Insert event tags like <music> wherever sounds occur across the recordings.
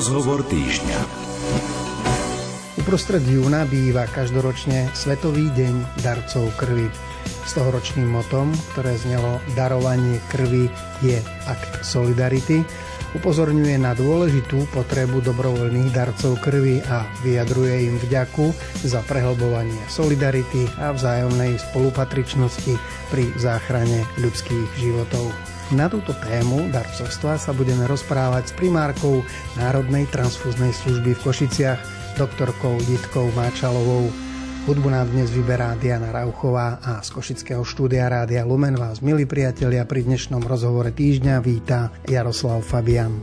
Rozhovor týždňa. Uprostred júna býva každoročne Svetový deň darcov krvi. S tohoročným motom, ktoré znelo Darovanie krvi je akt solidarity, upozorňuje na dôležitú potrebu dobrovoľných darcov krvi a vyjadruje im vďaku za prehlbovanie solidarity a vzájomnej spolupatričnosti pri záchrane ľudských životov. Na túto tému darcovstva sa budeme rozprávať s primárkou Národnej transfúznej služby v Košiciach, doktorkou Jitkou Máčalovou. Hudbu nám dnes vyberá Diana Rauchová a z Košického štúdia Rádia Lumen vás, milí priatelia, pri dnešnom rozhovore týždňa víta Jaroslav Fabian.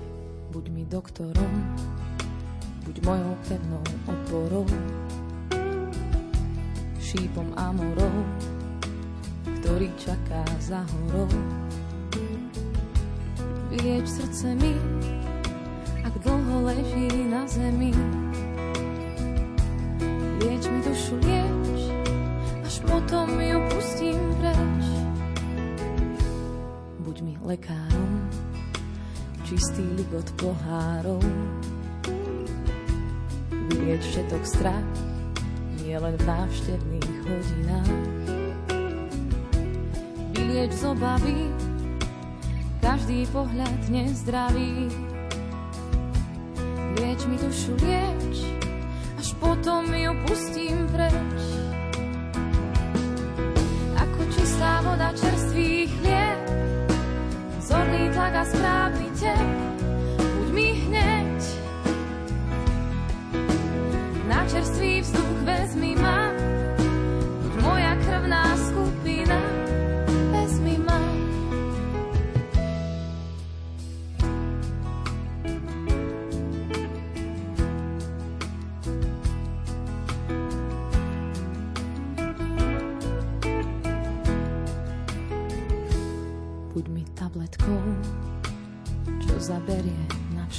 Buď mi doktorom, buď mojou pevnou oporou, šípom amorov, ktorý čaká za horou Lieč srdce mi, ak dlho leží na zemi. Lieč mi dušu, lieč, až potom ju pustím preč. Buď mi lekárom, čistý ligot pohárov. Vylieč všetok strach, nie len v návštevných hodinách. Vylieč z obavy, každý pohľad nezdravý. Lieč mi dušu, lieč, až potom ju pustím preč. Ako čistá voda čerstvých chlieb, zorný tlak a správny tep, buď mi hneď. Na čerstvý vzduch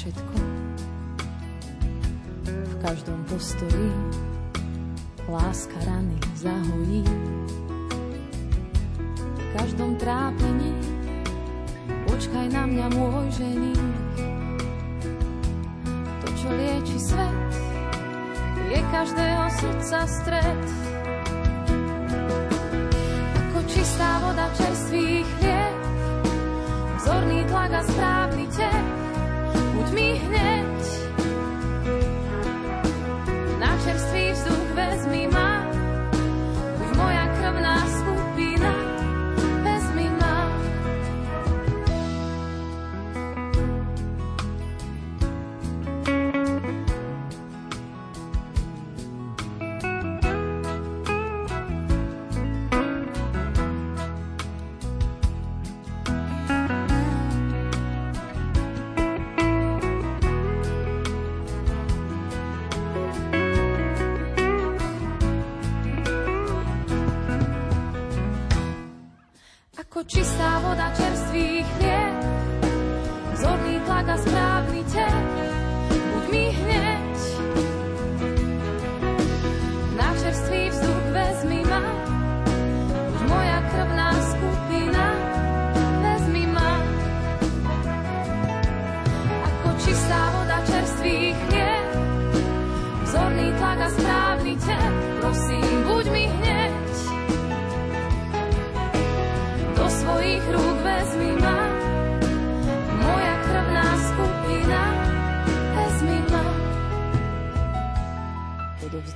všetko. V každom postoji láska rany zahojí. V každom trápení počkaj na mňa môj ženík. To, čo lieči svet, je každého srdca stred. Ako čistá voda čerstvých chlieb, vzorný tlak a správny tep, mi hneď. Na čerstvý vezmi ma,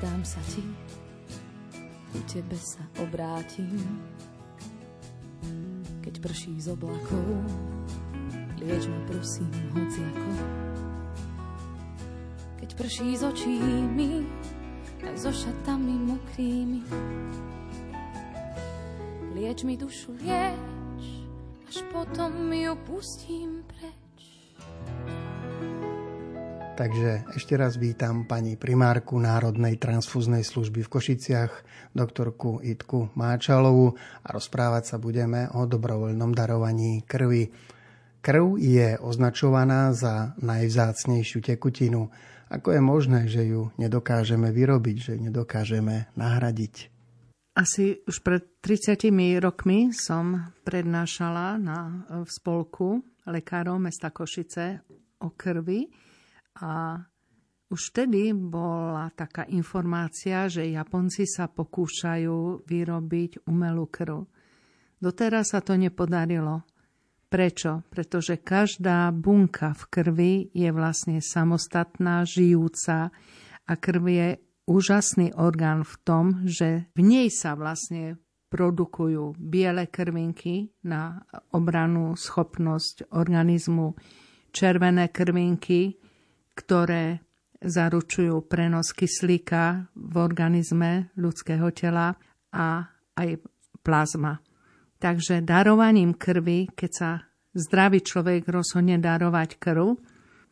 Odovzdám sa ti, ku tebe sa obrátim. Keď prší z oblakov, lieč ma prosím hociako. Keď prší z očí mi, aj so šatami mokrými, Lieč mi dušu, lieč, až potom ju pustím preč. Takže ešte raz vítam pani primárku Národnej transfúznej služby v Košiciach, doktorku Itku Máčalovú a rozprávať sa budeme o dobrovoľnom darovaní krvi. Krv je označovaná za najvzácnejšiu tekutinu. Ako je možné, že ju nedokážeme vyrobiť, že ju nedokážeme nahradiť? Asi už pred 30 rokmi som prednášala na, v spolku lekárov mesta Košice o krvi A už vtedy bola taká informácia, že Japonci sa pokúšajú vyrobiť umelú krv. Doteraz sa to nepodarilo. Prečo? Pretože každá bunka v krvi je vlastne samostatná, žijúca a krv je úžasný orgán v tom, že v nej sa vlastne produkujú biele krvinky na obranú schopnosť organizmu, červené krvinky, ktoré zaručujú prenos kyslíka v organizme ľudského tela a aj plazma. Takže darovaním krvi, keď sa zdravý človek rozhodne darovať krv,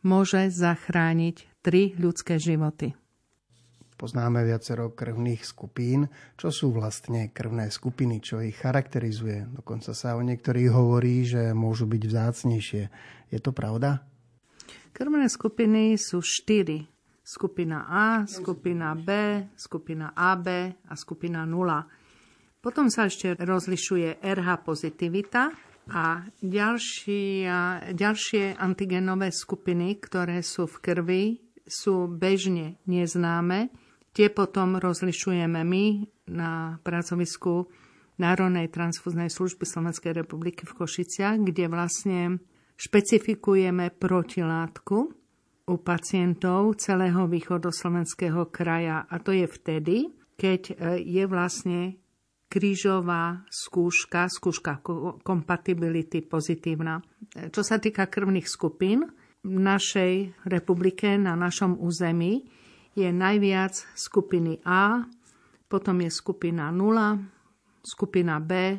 môže zachrániť tri ľudské životy. Poznáme viacero krvných skupín. Čo sú vlastne krvné skupiny, čo ich charakterizuje? Dokonca sa o niektorých hovorí, že môžu byť vzácnejšie. Je to pravda? Krvné skupiny sú štyri. Skupina A, skupina B, skupina AB a skupina 0. Potom sa ešte rozlišuje RH pozitivita a ďalšie, ďalšie antigenové skupiny, ktoré sú v krvi, sú bežne neznáme. Tie potom rozlišujeme my na pracovisku Národnej transfúznej služby Slovenskej republiky v Košiciach, kde vlastne špecifikujeme protilátku u pacientov celého východoslovenského kraja. A to je vtedy, keď e, je vlastne krížová skúška, skúška kompatibility pozitívna. Čo sa týka krvných skupín, v našej republike, na našom území je najviac skupiny A, potom je skupina 0, skupina B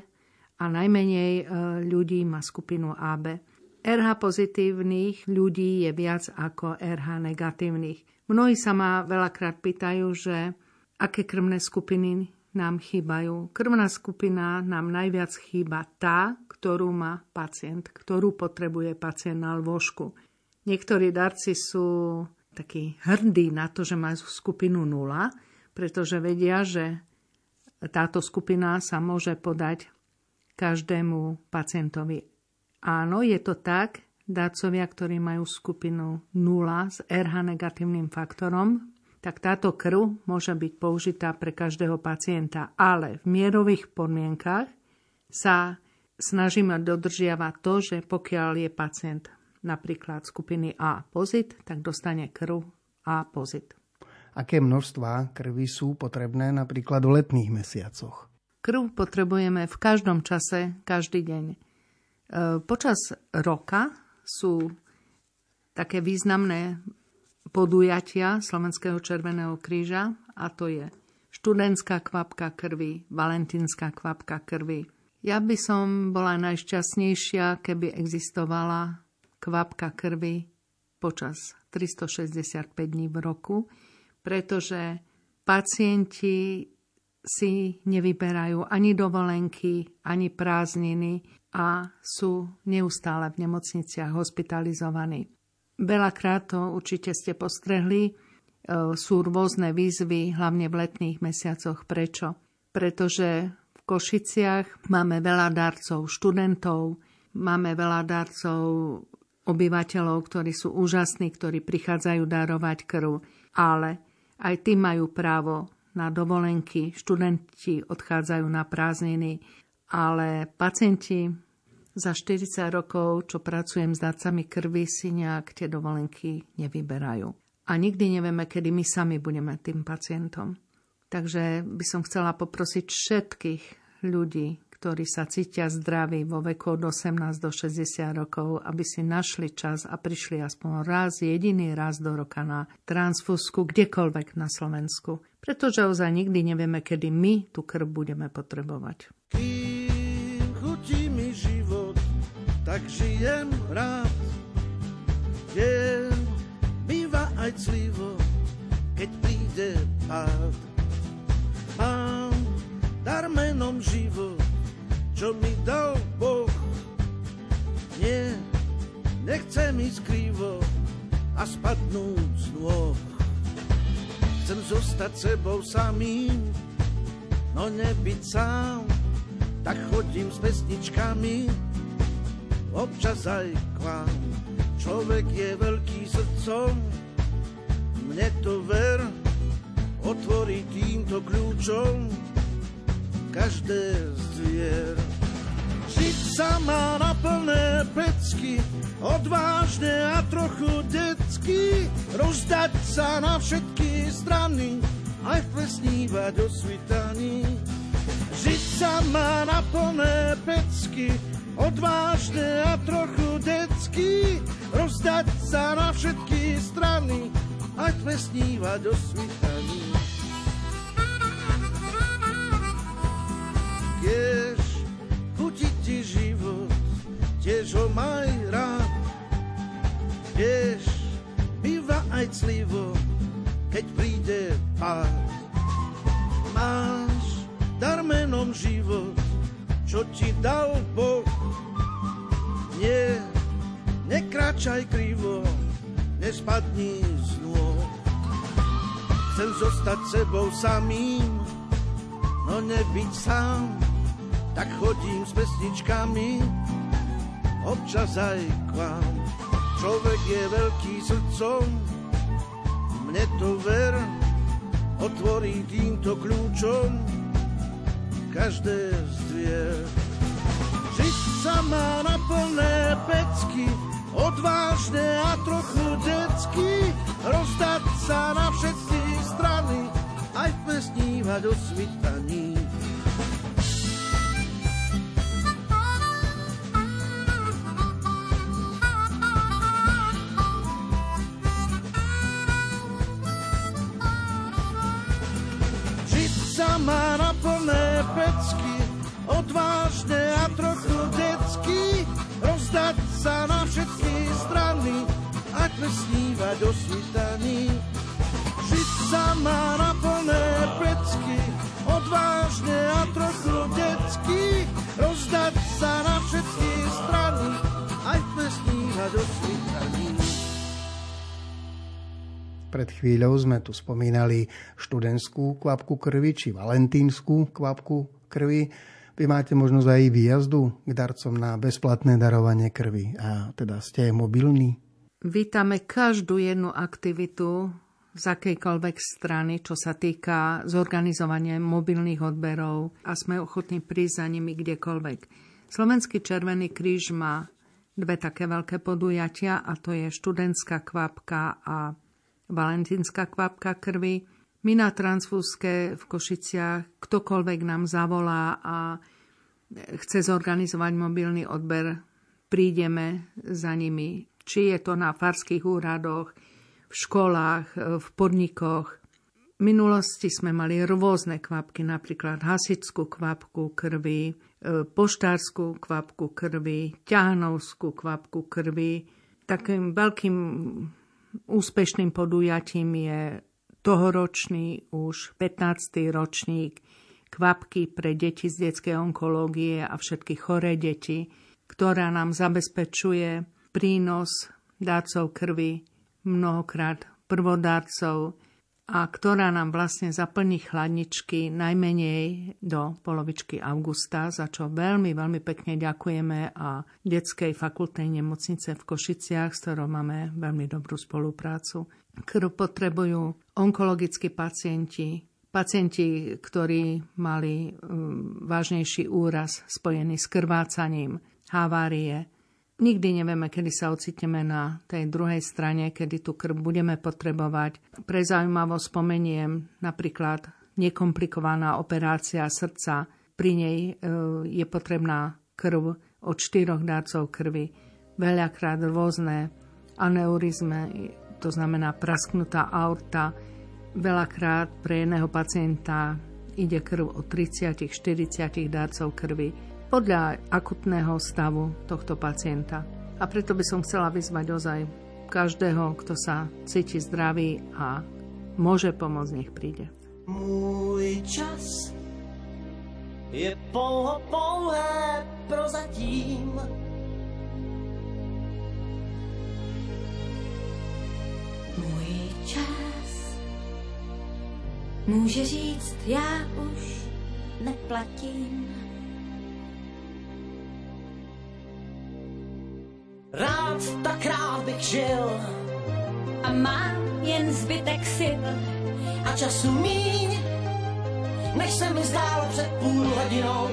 a najmenej e, ľudí má skupinu AB. RH pozitívnych ľudí je viac ako RH negatívnych. Mnohí sa ma veľakrát pýtajú, že aké krvné skupiny nám chýbajú. Krvná skupina nám najviac chýba tá, ktorú má pacient, ktorú potrebuje pacient na lôžku. Niektorí darci sú takí hrdí na to, že majú skupinu 0, pretože vedia, že táto skupina sa môže podať každému pacientovi. Áno, je to tak, darcovia, ktorí majú skupinu 0 s RH negatívnym faktorom, tak táto krv môže byť použitá pre každého pacienta, ale v mierových podmienkach sa snažíme dodržiavať to, že pokiaľ je pacient napríklad skupiny A pozit, tak dostane krv A pozit. Aké množstva krvi sú potrebné napríklad v letných mesiacoch? Krv potrebujeme v každom čase, každý deň. E, počas roka sú také významné podujatia Slovenského červeného kríža a to je študentská kvapka krvi, valentínska kvapka krvi. Ja by som bola najšťastnejšia, keby existovala kvapka krvi počas 365 dní v roku, pretože pacienti si nevyberajú ani dovolenky, ani prázdniny a sú neustále v nemocniciach hospitalizovaní. Veľakrát to určite ste postrehli, e, sú rôzne výzvy, hlavne v letných mesiacoch. Prečo? Pretože v Košiciach máme veľa darcov študentov, máme veľa darcov obyvateľov, ktorí sú úžasní, ktorí prichádzajú darovať krv, ale aj tí majú právo na dovolenky, študenti odchádzajú na prázdniny, ale pacienti za 40 rokov, čo pracujem s dárcami krvi, si nejak tie dovolenky nevyberajú. A nikdy nevieme, kedy my sami budeme tým pacientom. Takže by som chcela poprosiť všetkých ľudí, ktorí sa cítia zdraví vo veku od 18 do 60 rokov, aby si našli čas a prišli aspoň raz, jediný raz do roka na transfúzku kdekoľvek na Slovensku. Pretože ozaj nikdy nevieme, kedy my tú krv budeme potrebovať. Kým chutí mi život, tak žijem rád. Viem, býva aj clivo, keď príde pád. Mám dar menom život, čo mi dal Boh. Nie, nechcem ísť krivo a spadnúť z nôh. Chcem zostať sebou samým, no nebyť sám, tak chodím s pesničkami, občas aj k vám. Človek je veľký srdcom, Mne to ver, otvorí týmto kľúčom každé z dvier. Žiť sa má na plné pecky, odvážne a trochu detsky, rozdať sa na všetky strany, aj plesnívať o svitaní. Žiť sa má na plné pecky, odvážne a trochu detsky, rozdať sa na všetky strany, aj plesnívať o svitaní. Tiež chutí ti život, tiež ho maj rád, tiež býva aj clivo, keď príde pád. Máš dar menom život, čo ti dal Boh. Nie, nekračaj krivo, nespadni z nôh. Chcem zostať sebou samým, no nebyť sám, tak chodím s pesničkami, občas aj k vám. Človek je veľký srdcom, mne to ver, otvorí týmto kľúčom každé z dvier. Žiť sa má na plné pecky, odvážne a trochu detsky, rozdať sa na všetky strany, aj pesnívať o svitaní. má odvážne a trochu detsky, rozdať sa na všetky strany, ať snívať o svitaní. Žiť sa má na plné pecky, odvážne a trochu detsky, rozdať sa na všetky strany, ať snívať o svitaní. Pred chvíľou sme tu spomínali študentskú kvapku krvi či valentínsku kvapku krvi. Vy máte možnosť aj výjazdu k darcom na bezplatné darovanie krvi a teda ste mobilní? Vítame každú jednu aktivitu z akejkoľvek strany, čo sa týka zorganizovania mobilných odberov a sme ochotní prísť za nimi kdekoľvek. Slovenský Červený kríž má dve také veľké podujatia a to je študentská kvapka a valentínska kvapka krvi. My na transfúzke v Košiciach, ktokoľvek nám zavolá a chce zorganizovať mobilný odber, prídeme za nimi. Či je to na farských úradoch, v školách, v podnikoch. V minulosti sme mali rôzne kvapky, napríklad hasičskú kvapku krvi, poštárskú kvapku krvi, ťahanovskú kvapku krvi. Takým veľkým Úspešným podujatím je tohoročný už 15. ročník kvapky pre deti z detskej onkológie a všetky choré deti, ktorá nám zabezpečuje prínos dárcov krvi, mnohokrát prvodárcov a ktorá nám vlastne zaplní chladničky najmenej do polovičky augusta, za čo veľmi, veľmi pekne ďakujeme a detskej fakultnej nemocnice v Košiciach, s ktorou máme veľmi dobrú spoluprácu. Krv potrebujú onkologickí pacienti, pacienti, ktorí mali um, vážnejší úraz spojený s krvácaním, havárie, Nikdy nevieme, kedy sa ocitneme na tej druhej strane, kedy tú krv budeme potrebovať. Pre zaujímavosť spomeniem napríklad nekomplikovaná operácia srdca. Pri nej e, je potrebná krv od štyroch dárcov krvi. Veľakrát rôzne aneurizme, to znamená prasknutá aorta. Veľakrát pre jedného pacienta ide krv od 30-40 dárcov krvi podľa akutného stavu tohto pacienta. A preto by som chcela vyzvať ozaj každého, kto sa cíti zdravý a môže pomôcť, nech príde. Môj čas je pouho pouhé prozatím. Můj čas může říct, já už neplatím. Rád bych žil a mám jen zbytek sil a času míň, než se mi zdálo před půl hodinou.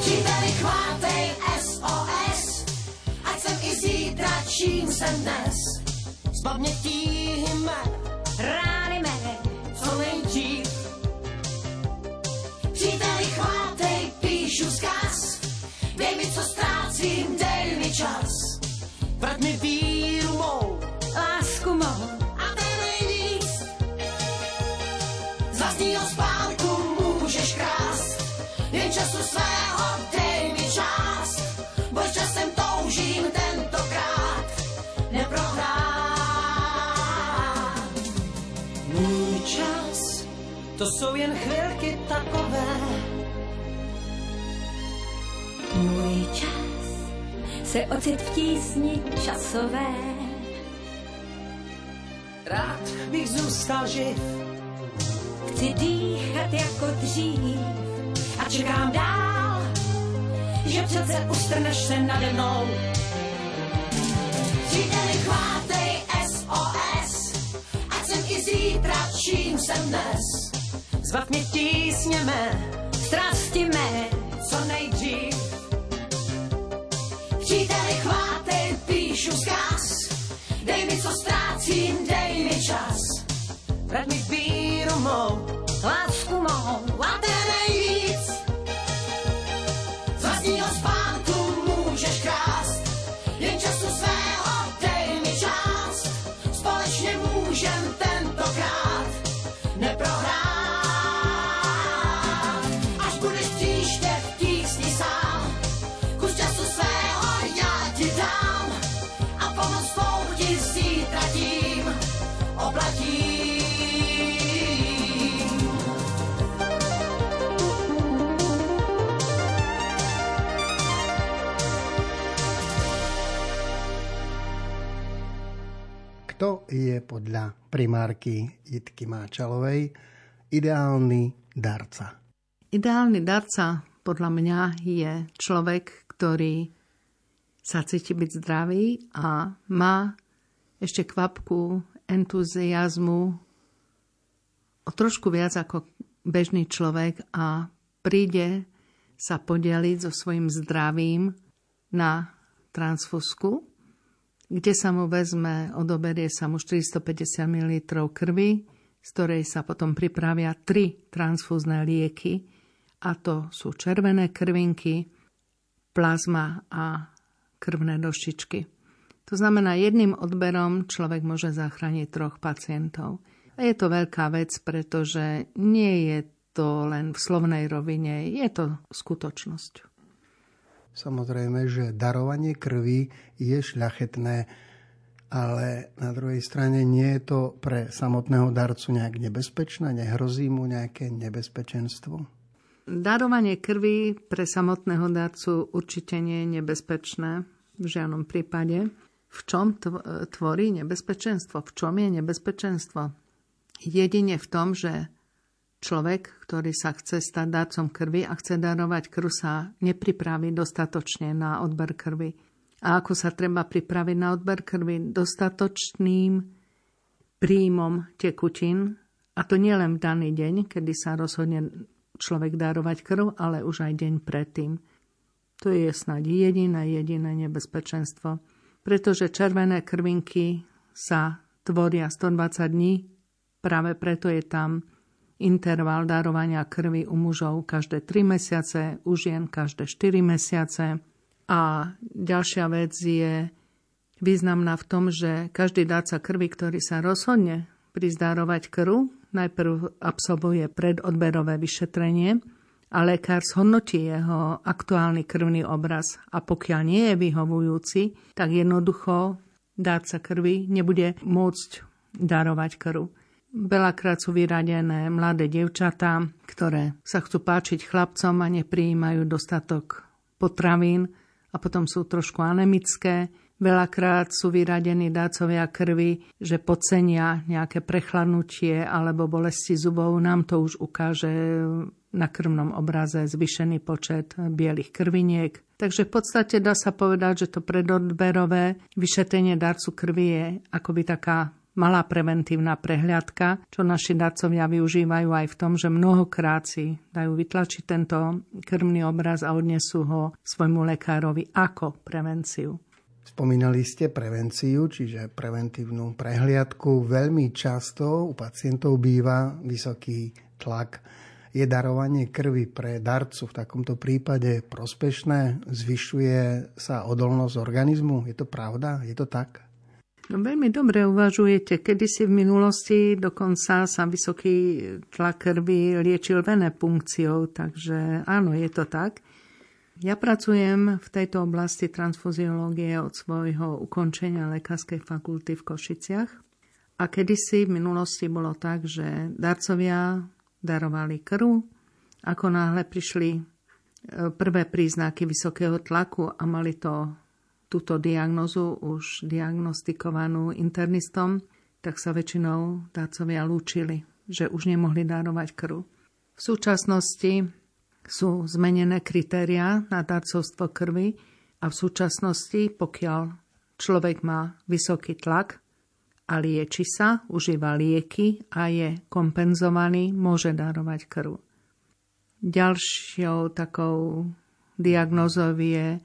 Příteli, chvátej SOS, ať jsem i zítra, čím jsem dnes. Zbav mě tíhme, rány mé, co nejdřív. Příteli, chvátej, píšu zkaz, dej mi, co ztrácím, čas. Vrať mi víru mou, lásku mou, a ten nejvíc. Z vlastního spánku můžeš krást, jen času svého dej mi čas. Bož časem toužím tentokrát neprohrát. Můj čas, to jsou jen chvilky takové, můj čas se ocit v tísni časové. rád bych zůstal živ Chci dýchat jako dřív a čekám dál, že přece ustrneš se nade mnou. Příteli, chvátej SOS, ať jsem i zítra, čím jsem dnes. Zbav mě tísněme, strasti mé, co nejdřív. Příteli, chvátej, píšu zkaz, dej mi, co ztrácím, dej mi čas. Vrať mi víru mou, lásku mou, a Kto je podľa primárky Jitky Máčalovej ideálny darca? Ideálny darca podľa mňa je človek, ktorý sa cíti byť zdravý a má ešte kvapku entuziasmu o trošku viac ako bežný človek a príde sa podeliť so svojím zdravím na transfusku, kde sa mu vezme, odoberie sa mu 450 ml krvi, z ktorej sa potom pripravia tri transfúzne lieky, a to sú červené krvinky, plazma a krvné doštičky. To znamená, jedným odberom človek môže zachrániť troch pacientov. A je to veľká vec, pretože nie je to len v slovnej rovine, je to skutočnosť. Samozrejme, že darovanie krvi je šľachetné, ale na druhej strane nie je to pre samotného darcu nejak nebezpečné, nehrozí mu nejaké nebezpečenstvo. Darovanie krvi pre samotného darcu určite nie je nebezpečné v žiadnom prípade. V čom tvorí nebezpečenstvo? V čom je nebezpečenstvo? Jedine v tom, že človek, ktorý sa chce stať darcom krvi a chce darovať krv, sa nepripraví dostatočne na odber krvi. A ako sa treba pripraviť na odber krvi? Dostatočným príjmom tekutín, a to nie len v daný deň, kedy sa rozhodne človek darovať krv, ale už aj deň predtým. To je snáď jediné, jediné nebezpečenstvo, pretože červené krvinky sa tvoria 120 dní, práve preto je tam interval darovania krvi u mužov každé 3 mesiace, u žien každé 4 mesiace. A ďalšia vec je významná v tom, že každý dáca krvi, ktorý sa rozhodne prizdárovať krv, najprv absolvuje predodberové vyšetrenie a lekár zhodnotí jeho aktuálny krvný obraz a pokiaľ nie je vyhovujúci, tak jednoducho dáca krvi nebude môcť darovať krv. Veľakrát sú vyradené mladé devčatá, ktoré sa chcú páčiť chlapcom a neprijímajú dostatok potravín a potom sú trošku anemické. Veľakrát sú vyradení dácovia krvi, že podcenia nejaké prechladnutie alebo bolesti zubov. Nám to už ukáže na krvnom obraze zvyšený počet bielých krviniek. Takže v podstate dá sa povedať, že to predodberové vyšetrenie darcu krvi je akoby taká malá preventívna prehliadka, čo naši darcovia využívajú aj v tom, že mnohokrát si dajú vytlačiť tento krvný obraz a odnesú ho svojmu lekárovi ako prevenciu. Spomínali ste prevenciu, čiže preventívnu prehliadku. Veľmi často u pacientov býva vysoký tlak. Je darovanie krvi pre darcu v takomto prípade prospešné? Zvyšuje sa odolnosť organizmu? Je to pravda? Je to tak? No, veľmi dobre uvažujete. Kedy si v minulosti dokonca sa vysoký tlak krvi liečil venepunkciou, takže áno, je to tak. Ja pracujem v tejto oblasti transfuziológie od svojho ukončenia lekárskej fakulty v Košiciach. A kedysi v minulosti bolo tak, že darcovia darovali krv. Ako náhle prišli e, prvé príznaky vysokého tlaku a mali to, túto diagnozu už diagnostikovanú internistom, tak sa väčšinou darcovia lúčili, že už nemohli darovať krv. V súčasnosti sú zmenené kritéria na darcovstvo krvi a v súčasnosti, pokiaľ človek má vysoký tlak, a lieči sa, užíva lieky a je kompenzovaný, môže darovať krv. Ďalšou takou diagnozou je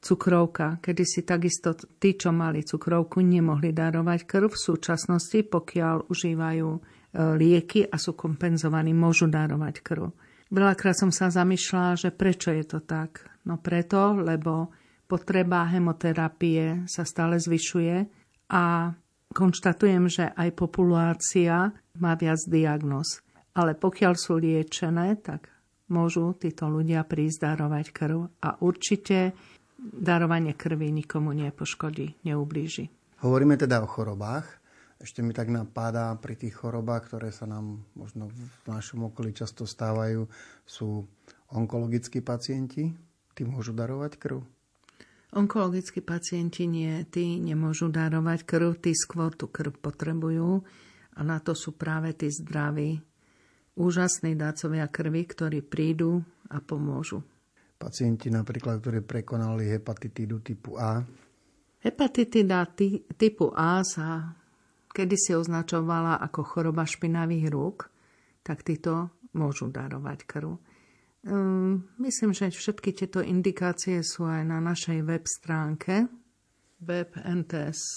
cukrovka, kedy si takisto tí, čo mali cukrovku, nemohli darovať krv. V súčasnosti, pokiaľ užívajú e, lieky a sú kompenzovaní, môžu darovať krv. Veľakrát som sa zamýšľala, že prečo je to tak. No preto, lebo potreba hemoterapie sa stále zvyšuje a konštatujem, že aj populácia má viac diagnóz. Ale pokiaľ sú liečené, tak môžu títo ľudia prísť darovať krv a určite darovanie krvi nikomu nepoškodí, neublíži. Hovoríme teda o chorobách. Ešte mi tak napadá pri tých chorobách, ktoré sa nám možno v našom okolí často stávajú, sú onkologickí pacienti. Tí môžu darovať krv? Onkologickí pacienti nie, tí nemôžu darovať krv, tí skôr tú krv potrebujú a na to sú práve tí zdraví, úžasní dácovia krvi, ktorí prídu a pomôžu. Pacienti napríklad, ktorí prekonali hepatitídu typu A. Hepatitida typu A sa kedysi označovala ako choroba špinavých rúk, tak títo môžu darovať krv. Ehm, myslím, že všetky tieto indikácie sú aj na našej web stránke webntsr.sk.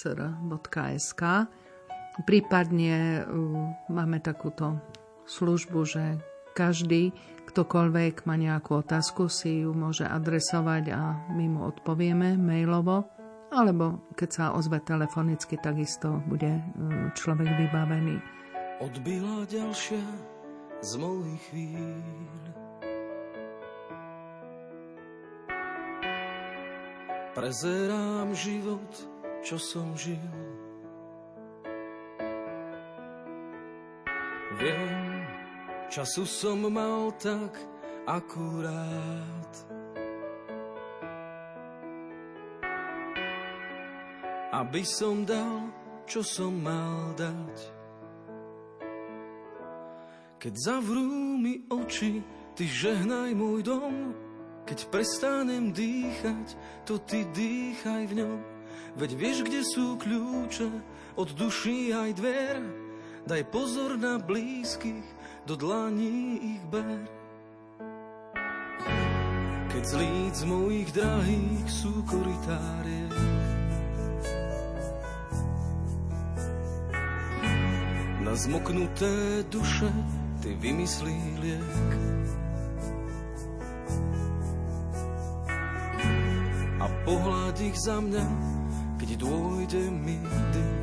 Prípadne ehm, máme takúto službu, že každý, ktokoľvek má nejakú otázku, si ju môže adresovať a my mu odpovieme mailovo, alebo keď sa ozve telefonicky, takisto bude ehm, človek vybavený. Odbila ďalšia z mojich chvíľ Prezerám život, čo som žil. Viem, času som mal tak akurát. Aby som dal, čo som mal dať. Keď zavrú mi oči, ty žehnaj môj dom, keď prestanem dýchať, to ty dýchaj v ňom. Veď vieš, kde sú kľúče od duší aj dver. Daj pozor na blízkych, do dlaní ich ber. Keď z mojich drahých sú koritárie, na zmoknuté duše ty vymyslí liek. pohľad ich za mňa, keď dôjde mi dých.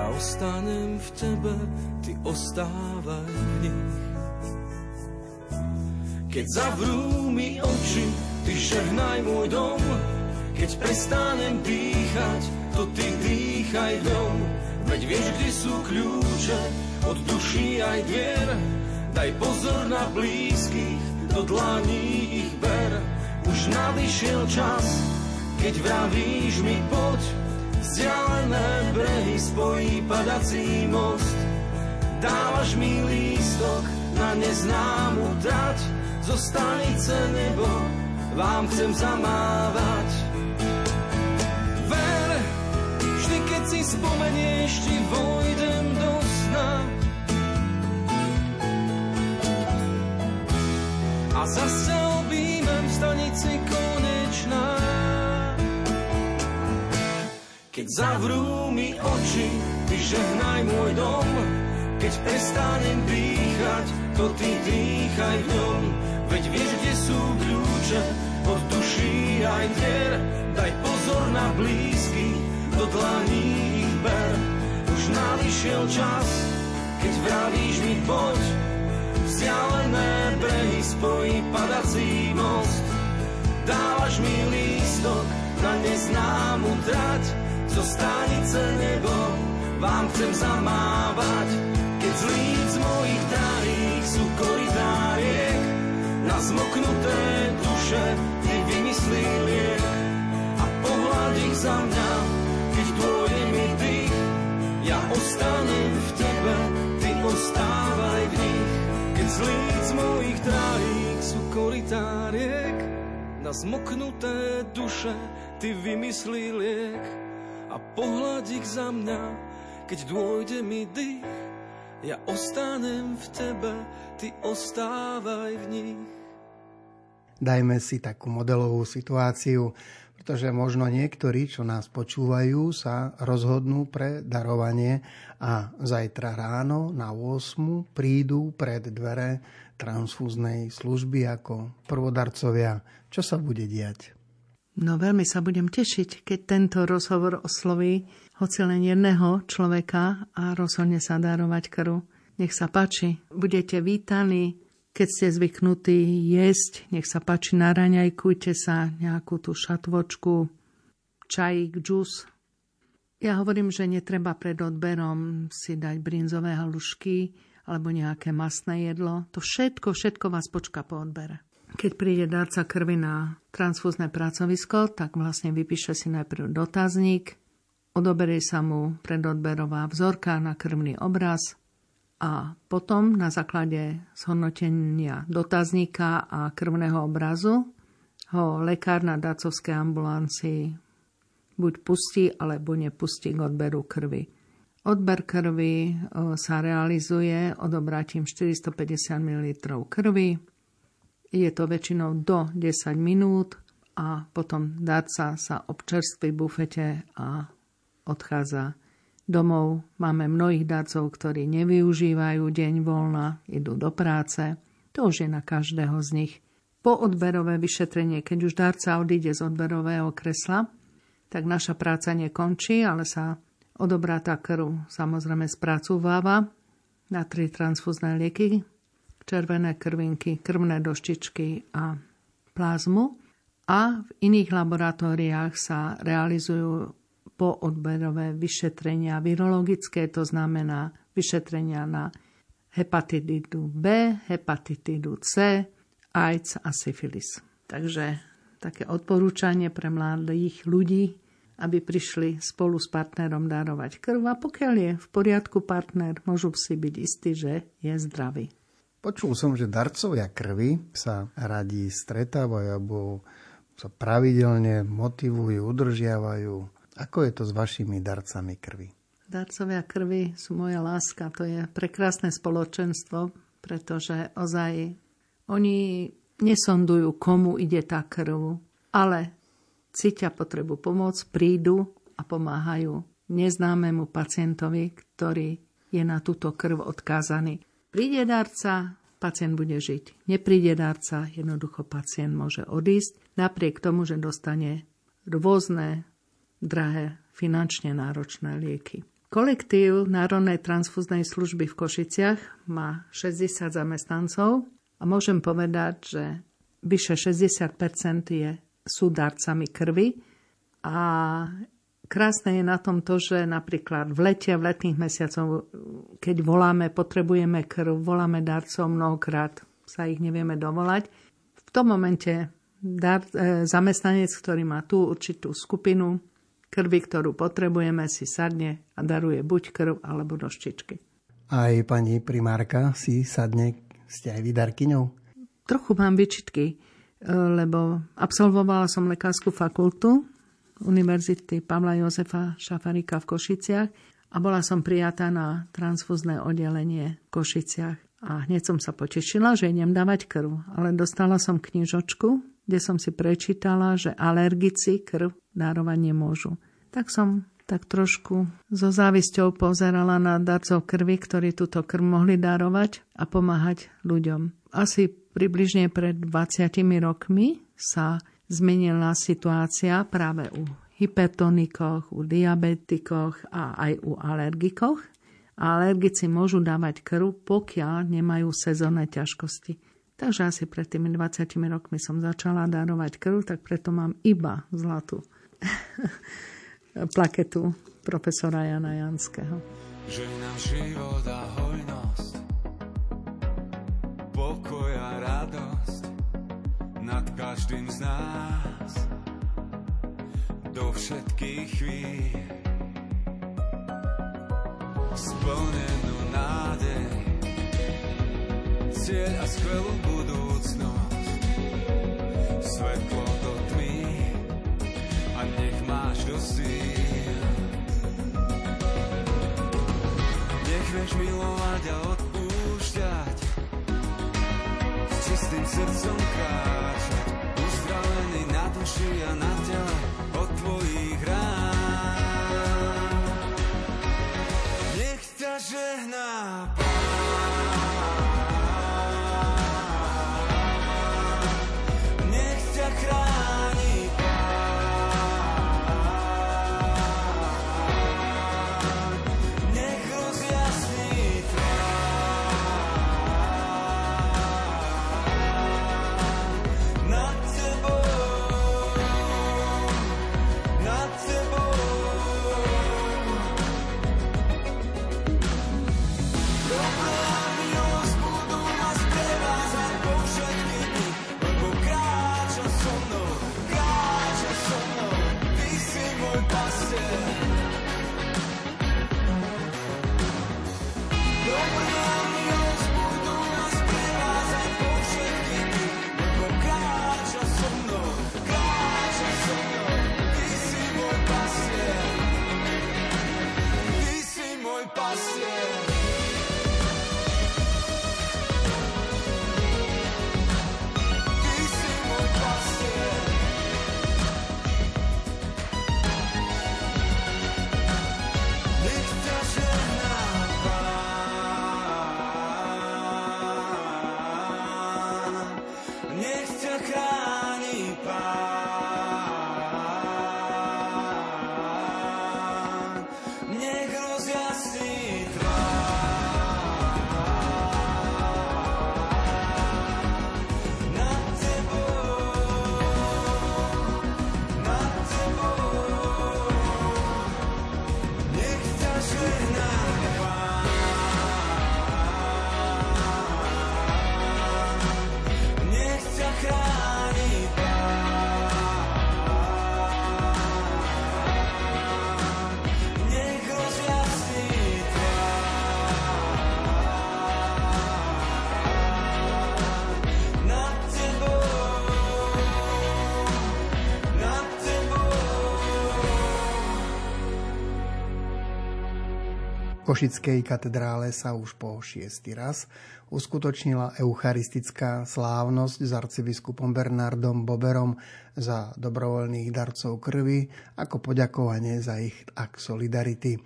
Ja ostanem v tebe, ty ostávaj v nich. Keď zavrú mi oči, ty žehnaj môj dom. Keď prestanem dýchať, to ty dýchaj dom. Veď vieš, kde sú kľúče od duší aj dvier. Daj pozor na blízkych, do dlaní ich ber. Už nadišiel čas, keď vravíš mi poď, vzdialené brehy spojí padací most. Dávaš mi lístok na neznámu trať, zo stanice nebo vám chcem zamávať. spomenieš, ti vojdem do sna. A zase objímem v stanici konečná. Keď zavrú mi oči, ty žehnaj môj dom, keď prestanem dýchať, to ty dýchaj v ňom. Veď vieš, kde sú kľúče od duší aj dier. Daj pozor na blízky, do dlaní ich ber. Už nališiel čas, keď vravíš mi poď. Vzdialené brehy spojí padací most. Dávaš mi lístok na neznámu trať, zo stanice nebo vám chcem zamávať. Keď z líc mojich drahých sú koridáriek, na zmoknuté duše ty vymyslí liek a pohľad ich za mňa, keď dôjde mi dých, ja ostanem v tebe, ty ostávaj v nich. Keď z líc mojich drahých sú koritáriek, na zmoknuté duše ty vymyslí liek a pohľad ich za mňa, keď dôjde mi dých, ja ostanem v tebe, ty ostávaj v nich. Dajme si takú modelovú situáciu, pretože možno niektorí, čo nás počúvajú, sa rozhodnú pre darovanie a zajtra ráno na 8 prídu pred dvere transfúznej služby ako prvodarcovia. Čo sa bude diať? No veľmi sa budem tešiť, keď tento rozhovor osloví hoci len jedného človeka a rozhodne sa darovať krv. Nech sa páči, budete vítaní, keď ste zvyknutí jesť, nech sa páči, naraňajkujte sa nejakú tú šatvočku, čajík, džus. Ja hovorím, že netreba pred odberom si dať brinzové halušky alebo nejaké masné jedlo. To všetko, všetko vás počka po odbere. Keď príde darca krvi na transfúzne pracovisko, tak vlastne vypíše si najprv dotazník, odoberie sa mu predodberová vzorka na krvný obraz a potom na základe zhodnotenia dotazníka a krvného obrazu ho lekár na dacovskej ambulancii buď pustí, alebo nepustí k odberu krvi. Odber krvi e, sa realizuje odobratím 450 ml krvi. Je to väčšinou do 10 minút a potom dáca sa občerství bufete a odchádza domov. Máme mnohých darcov, ktorí nevyužívajú deň voľna, idú do práce. To už je na každého z nich. Po odberové vyšetrenie, keď už darca odíde z odberového kresla, tak naša práca nekončí, ale sa odobratá krv samozrejme spracúváva na tri transfúzne lieky, červené krvinky, krvné doštičky a plazmu. A v iných laboratóriách sa realizujú poodberové vyšetrenia virologické, to znamená vyšetrenia na hepatitidu B, hepatitidu C, AIDS a syfilis. Takže také odporúčanie pre mladých ľudí, aby prišli spolu s partnerom darovať krv a pokiaľ je v poriadku partner, môžu si byť istí, že je zdravý. Počul som, že darcovia krvi sa radi stretávajú alebo sa pravidelne motivujú, udržiavajú ako je to s vašimi darcami krvi? Darcovia krvi sú moja láska. To je prekrásne spoločenstvo, pretože ozaj oni nesondujú, komu ide tá krv, ale cítia potrebu pomôcť, prídu a pomáhajú neznámemu pacientovi, ktorý je na túto krv odkázaný. Príde darca, pacient bude žiť. Nepríde darca, jednoducho pacient môže odísť, napriek tomu, že dostane rôzne drahé, finančne náročné lieky. Kolektív Národnej transfúznej služby v Košiciach má 60 zamestnancov a môžem povedať, že vyše 60 je, sú darcami krvi a krásne je na tom to, že napríklad v lete, v letných mesiacoch, keď voláme, potrebujeme krv, voláme darcov mnohokrát, sa ich nevieme dovolať. V tom momente dar, e, zamestnanec, ktorý má tú určitú skupinu, krvi, ktorú potrebujeme, si sadne a daruje buď krv alebo doštičky. Aj pani primárka si sadne, ste aj vydarkyňou? Trochu mám vyčitky, e, lebo absolvovala som lekárskú fakultu Univerzity Pavla Jozefa Šafarika v Košiciach a bola som prijatá na transfúzne oddelenie v Košiciach. A hneď som sa potešila, že idem dávať krv. Ale dostala som knižočku, kde som si prečítala, že alergici krv dárovať nemôžu. Tak som tak trošku so závisťou pozerala na darcov krvi, ktorí túto krv mohli darovať a pomáhať ľuďom. Asi približne pred 20 rokmi sa zmenila situácia práve u hypertonikoch, u diabetikoch a aj u alergikoch. A alergici môžu dávať krv, pokiaľ nemajú sezónne ťažkosti. Takže asi pred tými 20 rokmi som začala darovať krv, tak preto mám iba zlatú <laughs> plaketu profesora Jana Janského. Že nám život a hojnosť, pokoj a radosť nad každým z nás. Do všetkých chvíľ. Splnenú nádej. Cieľ a skvelú budúcnosť. Svetlo do tmy. A nech máš do síl. Nech vieš milovať a odpúšťať. S čistým srdcom na duši a na tele od tvojich rán nech ťa žehná Pán. Košickej katedrále sa už po šiestý raz uskutočnila eucharistická slávnosť s arcibiskupom Bernardom Boberom za dobrovoľných darcov krvi ako poďakovanie za ich akt solidarity.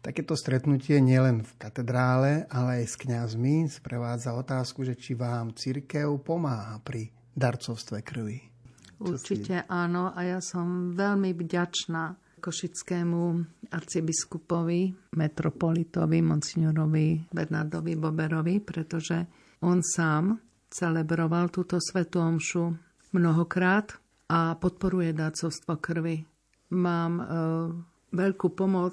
Takéto stretnutie nielen v katedrále, ale aj s kňazmi sprevádza otázku, že či vám církev pomáha pri darcovstve krvi. Určite áno a ja som veľmi vďačná košickému arcibiskupovi, metropolitovi, monsignorovi Bernardovi Boberovi, pretože on sám celebroval túto svetú omšu mnohokrát a podporuje dácovstvo krvi. Mám e, veľkú pomoc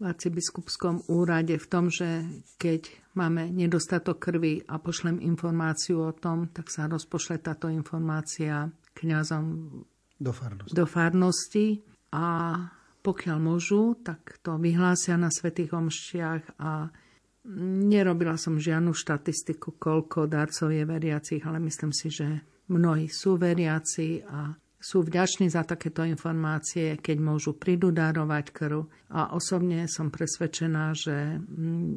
v arcibiskupskom úrade v tom, že keď máme nedostatok krvi a pošlem informáciu o tom, tak sa rozpošle táto informácia kňazom Do farnosti. do farnosti a pokiaľ môžu, tak to vyhlásia na svetých omštiach a nerobila som žiadnu štatistiku, koľko darcov je veriacich, ale myslím si, že mnohí sú veriaci a sú vďační za takéto informácie, keď môžu prídu darovať krv. A osobne som presvedčená, že mm,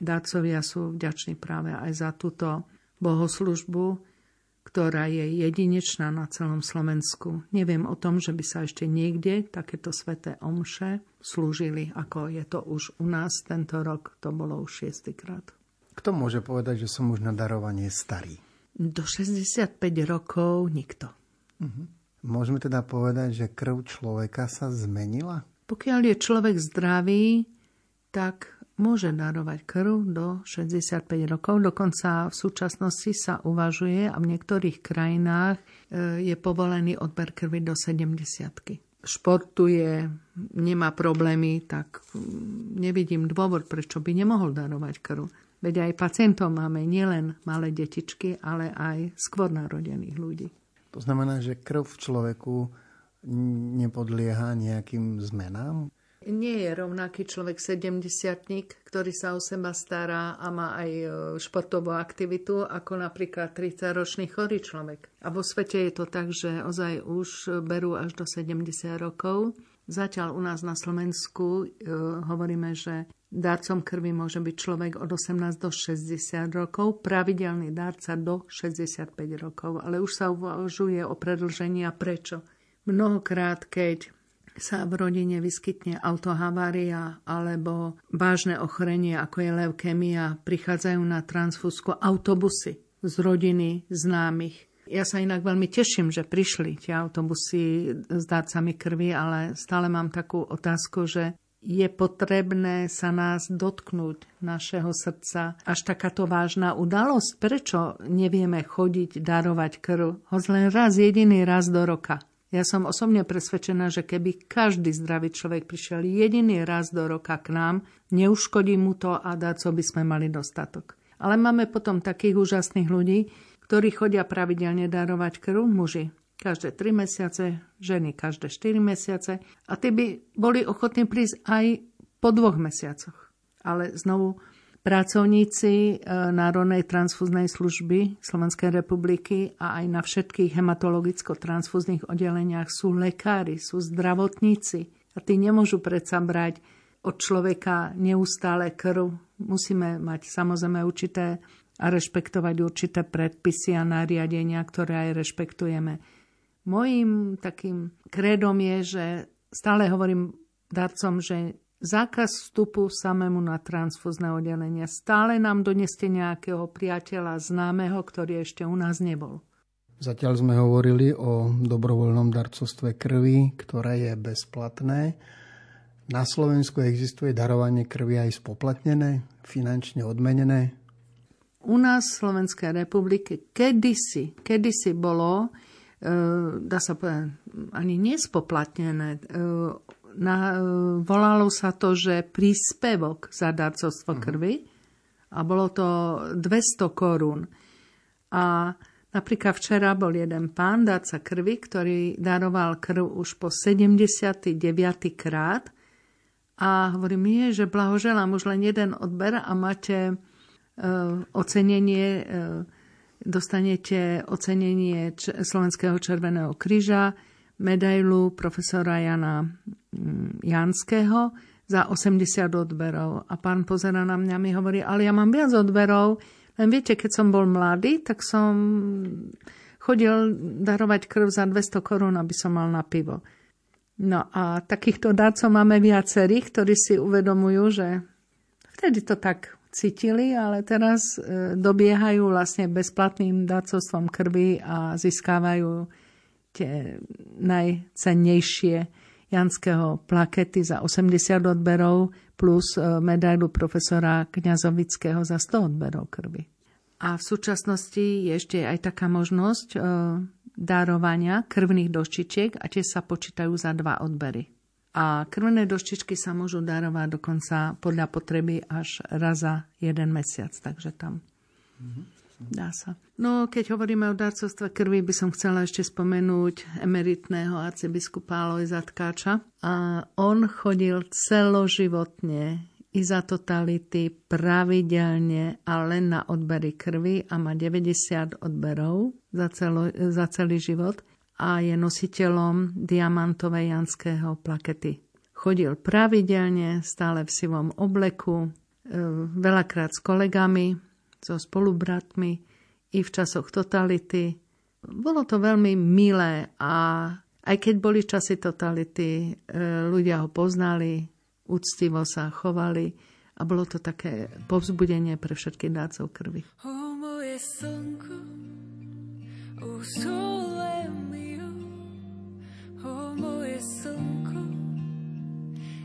darcovia sú vďační práve aj za túto bohoslužbu, ktorá je jedinečná na celom Slovensku. Neviem o tom, že by sa ešte niekde takéto sveté omše slúžili, ako je to už u nás tento rok. To bolo už šiestýkrát. Kto môže povedať, že som už na darovanie starý? Do 65 rokov nikto. Uh-huh. Môžeme teda povedať, že krv človeka sa zmenila? Pokiaľ je človek zdravý, tak môže darovať krv do 65 rokov. Dokonca v súčasnosti sa uvažuje a v niektorých krajinách e, je povolený odber krvi do 70 športuje, nemá problémy, tak mm, nevidím dôvod, prečo by nemohol darovať krv. Veď aj pacientov máme nielen malé detičky, ale aj skôr narodených ľudí. To znamená, že krv v človeku nepodlieha nejakým zmenám? Nie je rovnaký človek 70 ktorý sa o seba stará a má aj e, športovú aktivitu, ako napríklad 30-ročný chorý človek. A vo svete je to tak, že ozaj už berú až do 70 rokov. Zatiaľ u nás na Slovensku e, hovoríme, že Darcom krvi môže byť človek od 18 do 60 rokov, pravidelný darca do 65 rokov, ale už sa uvažuje o predlžení prečo. Mnohokrát, keď sa v rodine vyskytne autohavária alebo vážne ochorenie, ako je leukemia, prichádzajú na transfúzku autobusy z rodiny známych. Ja sa inak veľmi teším, že prišli tie autobusy s dárcami krvi, ale stále mám takú otázku, že je potrebné sa nás dotknúť, našeho srdca. Až takáto vážna udalosť? Prečo nevieme chodiť, darovať krv? Hoď len raz, jediný raz do roka. Ja som osobne presvedčená, že keby každý zdravý človek prišiel jediný raz do roka k nám, neuškodí mu to a dáco by sme mali dostatok. Ale máme potom takých úžasných ľudí, ktorí chodia pravidelne darovať krv, muži každé 3 mesiace, ženy každé 4 mesiace a tí by boli ochotní prísť aj po dvoch mesiacoch. Ale znovu pracovníci e, Národnej transfúznej služby Slovenskej republiky a aj na všetkých hematologicko-transfúznych oddeleniach sú lekári, sú zdravotníci a tí nemôžu predsa brať od človeka neustále krv. Musíme mať samozrejme určité a rešpektovať určité predpisy a nariadenia, ktoré aj rešpektujeme. Mojím takým kredom je, že stále hovorím darcom, že zákaz vstupu samému na transfúzne oddelenie. Stále nám doneste nejakého priateľa, známeho, ktorý ešte u nás nebol. Zatiaľ sme hovorili o dobrovoľnom darcovstve krvi, ktoré je bezplatné. Na Slovensku existuje darovanie krvi aj spoplatnené, finančne odmenené? U nás v Slovenskej republike kedysi, kedysi bolo E, dá sa povedať, ani nespoplatnené. E, na, e, volalo sa to, že príspevok za darcovstvo uh-huh. krvi a bolo to 200 korún. A napríklad včera bol jeden pán, darca krvi, ktorý daroval krv už po 79. krát a hovorím, nie, že blahoželám už len jeden odber a máte uh, ocenenie uh, dostanete ocenenie Slovenského červeného kryža, medailu profesora Jana mm, Janského za 80 odberov. A pán pozera na mňa mi hovorí, ale ja mám viac odberov, len viete, keď som bol mladý, tak som chodil darovať krv za 200 korún, aby som mal na pivo. No a takýchto dácov máme viacerých, ktorí si uvedomujú, že vtedy to tak cítili, ale teraz e, dobiehajú vlastne bezplatným dacovstvom krvi a získávajú tie najcennejšie Janského plakety za 80 odberov plus e, medailu profesora Kňazovického za 100 odberov krvi. A v súčasnosti je ešte aj taká možnosť e, darovania krvných doštičiek a tie sa počítajú za dva odbery. A krvné doštičky sa môžu darovať dokonca podľa potreby až raz za jeden mesiac, takže tam dá sa. No, keď hovoríme o darcovstve krvi, by som chcela ešte spomenúť emeritného arcibiskupa Alojza Tkáča. A on chodil celoživotne i za totality pravidelne a len na odbery krvi a má 90 odberov za, celo, za celý život a je nositeľom diamantovej janského plakety. Chodil pravidelne, stále v sivom obleku, e, veľakrát s kolegami, so spolubratmi, i v časoch totality. Bolo to veľmi milé a aj keď boli časy totality, e, ľudia ho poznali, úctivo sa chovali a bolo to také povzbudenie pre všetkých dácov krvi. O moje slnko, o sole mio, o moje slnko,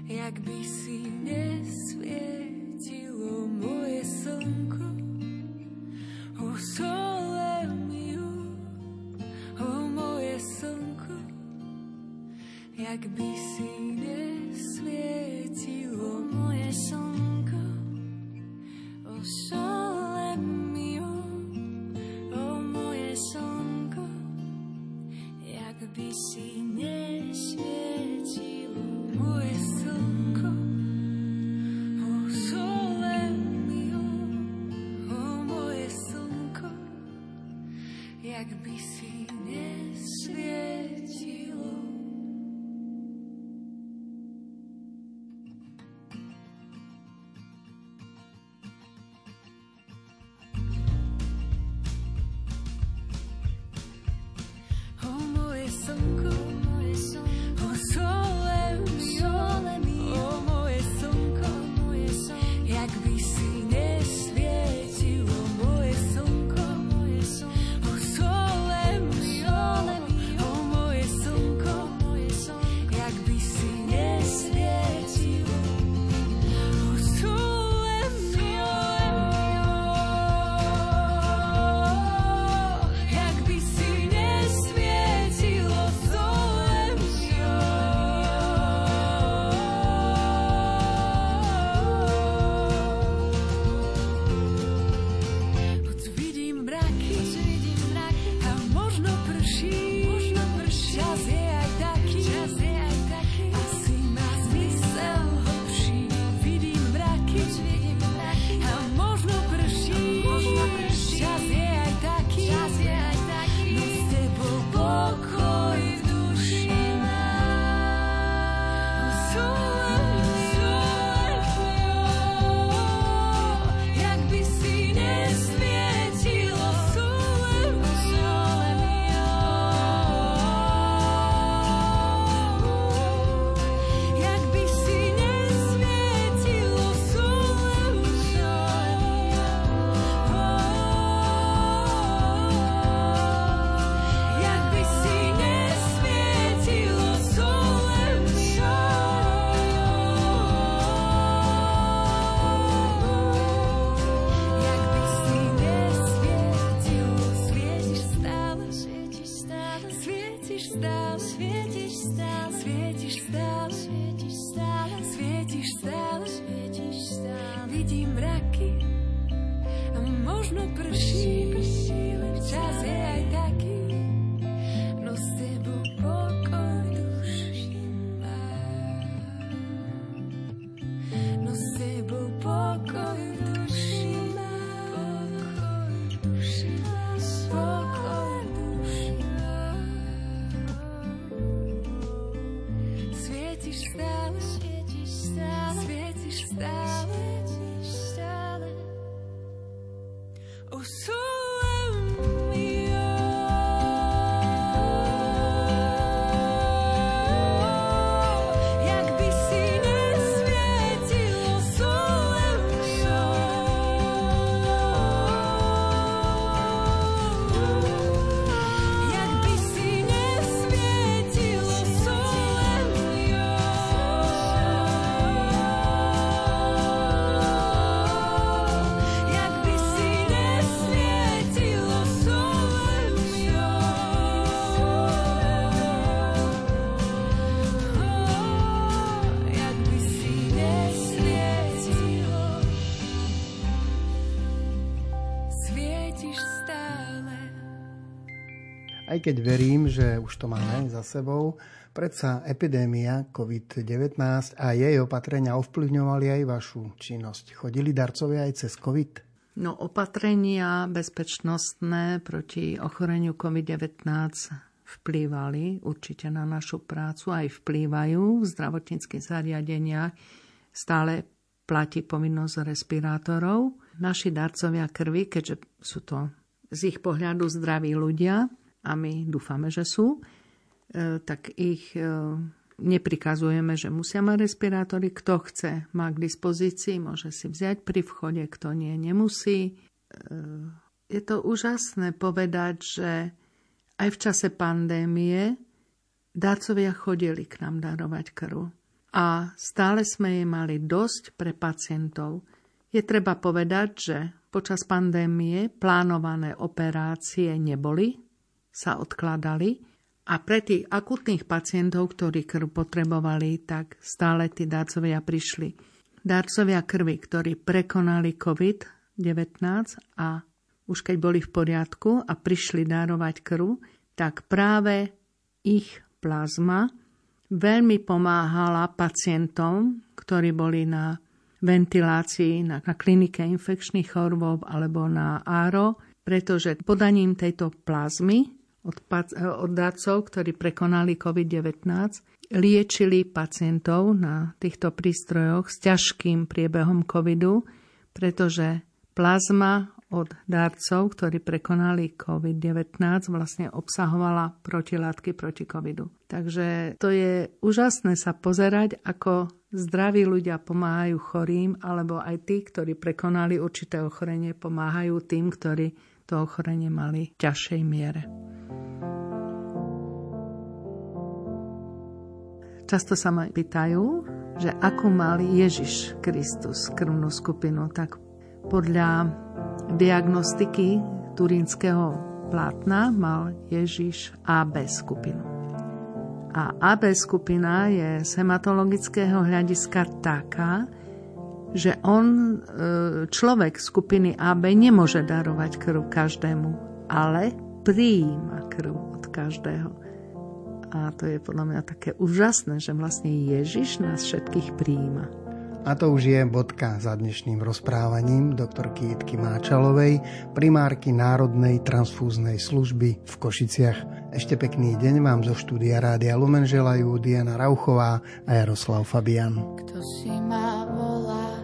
jak by si nesvietilo moje slnko, sole mio, o moje slnko, jak by si nesvietilo moje slnko, o sole o moje slnko, jak by si nesvietilo moje slnko, Aj keď verím, že už to máme za sebou, predsa epidémia COVID-19 a jej opatrenia ovplyvňovali aj vašu činnosť. Chodili darcovia aj cez COVID? No opatrenia bezpečnostné proti ochoreniu COVID-19 vplývali určite na našu prácu, aj vplývajú v zdravotníckých zariadeniach. Stále platí povinnosť respirátorov. Naši darcovia krvi, keďže sú to z ich pohľadu zdraví ľudia, a my dúfame, že sú, e, tak ich e, neprikazujeme, že musia mať respirátory. Kto chce, má k dispozícii, môže si vziať pri vchode, kto nie, nemusí. E, je to úžasné povedať, že aj v čase pandémie darcovia chodili k nám darovať krv. A stále sme jej mali dosť pre pacientov. Je treba povedať, že počas pandémie plánované operácie neboli, sa odkladali a pre tých akutných pacientov, ktorí krv potrebovali, tak stále tí darcovia prišli. Darcovia krvi, ktorí prekonali COVID-19 a už keď boli v poriadku a prišli dárovať krv, tak práve ich plazma veľmi pomáhala pacientom, ktorí boli na ventilácii na, na klinike infekčných chorôb alebo na ARO, pretože podaním tejto plazmy od, od darcov, ktorí prekonali COVID-19, liečili pacientov na týchto prístrojoch s ťažkým priebehom covidu, pretože plazma od darcov, ktorí prekonali COVID-19, vlastne obsahovala protilátky proti covidu. Takže to je úžasné sa pozerať, ako zdraví ľudia pomáhajú chorým, alebo aj tí, ktorí prekonali určité ochorenie, pomáhajú tým, ktorí to ochorenie mali v ťažšej miere. Často sa ma pýtajú, že ako mal Ježiš Kristus krvnú skupinu, tak podľa diagnostiky turínskeho plátna mal Ježiš AB skupinu. A AB skupina je z hematologického hľadiska taká, že on, e, človek skupiny AB, nemôže darovať krv každému, ale prijíma krv od každého. A to je podľa mňa také úžasné, že vlastne Ježiš nás všetkých prijíma. A to už je bodka za dnešným rozprávaním doktorky Jitky Máčalovej, primárky Národnej transfúznej služby v Košiciach. Ešte pekný deň vám zo štúdia Rádia Lumen želajú Diana Rauchová a Jaroslav Fabian. Kto si ma volá,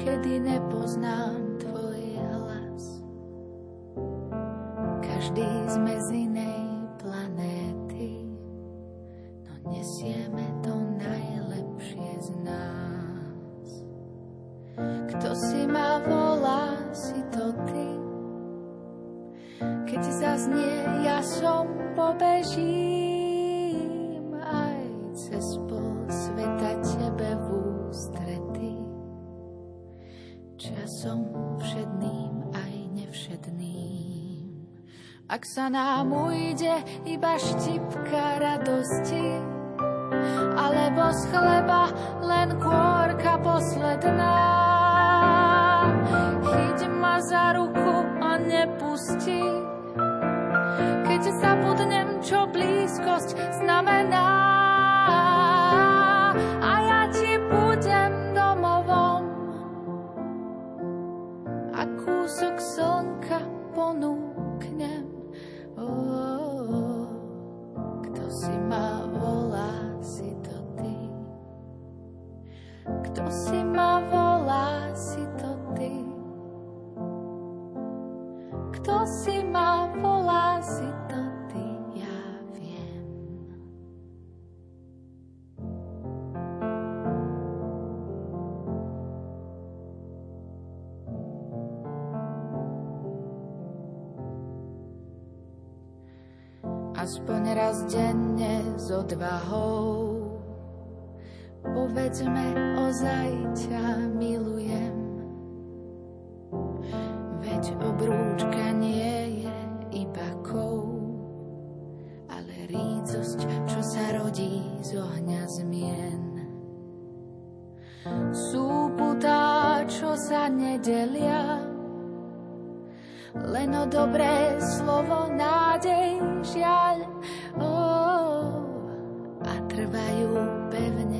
Niekedy nepoznám každý sme z inej planéty, no nesieme to najlepšie z nás. Kto si ma volá, si to ty. Keď zaznie, ja som pobežím sa nám ujde iba štipka radosti, alebo z chleba len kôrka posledná. Chyť ma za ruku a nepusti, ťa milujem. Veď obrúčka nie je iba kov, ale rícosť, čo sa rodí z ohňa zmien. Sú putá, čo sa nedelia, len o dobré slovo, nádej, žiaľ. Oh, a trvajú pevne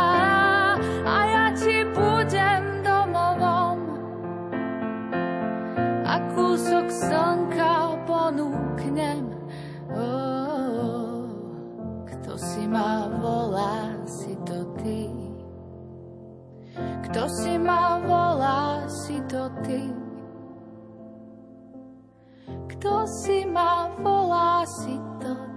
kúsok slnka ponúknem. Oh, kto si ma volá, si to ty. Kto si ma volá, si to ty. Kto si ma volá, si to ty.